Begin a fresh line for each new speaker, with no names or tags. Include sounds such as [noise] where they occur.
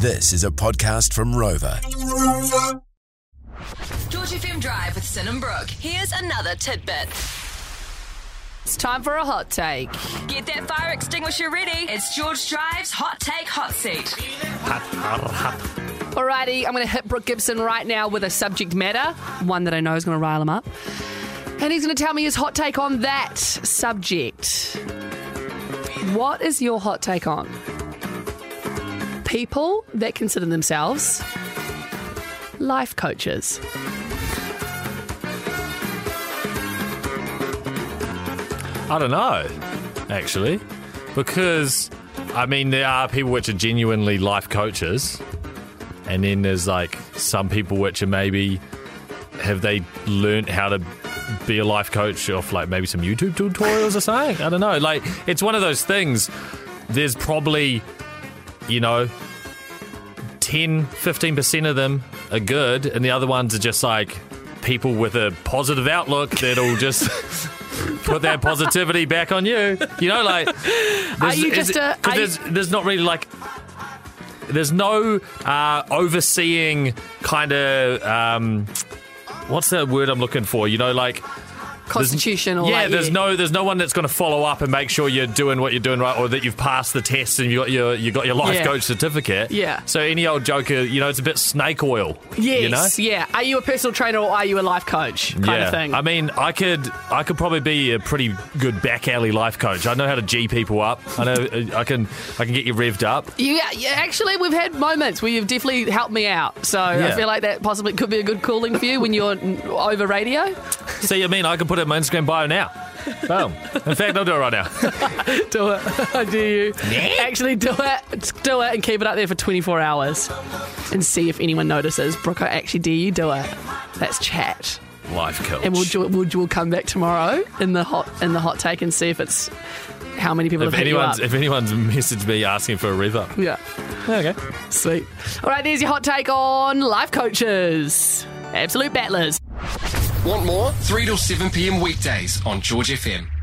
This is a podcast from Rova.
George FM Drive with Sin and Brooke. Here's another tidbit.
It's time for a hot take.
Get that fire extinguisher ready. It's George Drive's Hot Take Hot Seat.
Alrighty, I'm going to hit Brooke Gibson right now with a subject matter, one that I know is going to rile him up. And he's going to tell me his hot take on that subject. What is your hot take on? People that consider themselves life coaches.
I don't know, actually, because I mean there are people which are genuinely life coaches, and then there's like some people which are maybe have they learnt how to be a life coach off like maybe some YouTube tutorials or something. I don't know. Like it's one of those things. There's probably you know 10 15% of them are good and the other ones are just like people with a positive outlook that'll just [laughs] put their positivity back on you. You know like there's,
you just a-
'cause
are you-
there's, there's not really like there's no uh, overseeing kind of um, what's the word i'm looking for? You know like
Constitution or
yeah,
like,
there's no there's no one that's going to follow up and make sure you're doing what you're doing right, or that you've passed the test and you got your you got your life
Yeah.
coach certificate.
Yeah.
So any old joker, you know, it's a bit snake oil.
Yes,
You know?
yeah. Are you a personal trainer or are you a life coach? Kind
yeah.
of thing.
I mean, I could I could probably be a pretty good back alley life coach. I know how to g people up. I know I can I can get you revved up.
Yeah, yeah, actually, we've had moments where you've definitely helped me out. So I feel like that possibly could be a good calling for you when you're over radio.
See, I mean, I can put it in my Instagram bio now. Boom. In fact, I'll do it right now. [laughs]
Do it. I [laughs] do you. Actually, do it. Do it and keep it up there for 24 hours and see if anyone notices. Brooke, I actually dare you do it. That's chat.
life coach.
And we'll, do- we'll, we'll come back tomorrow in the hot in the hot take and see if it's how many people
if
have hit you
anyone's
up.
if anyone's messaged me asking for a rev up.
yeah.
Okay.
Sweet. All right, there's your hot take on life coaches. Absolute battlers.
Want more? 3 till 7 p.m. weekdays on George FM.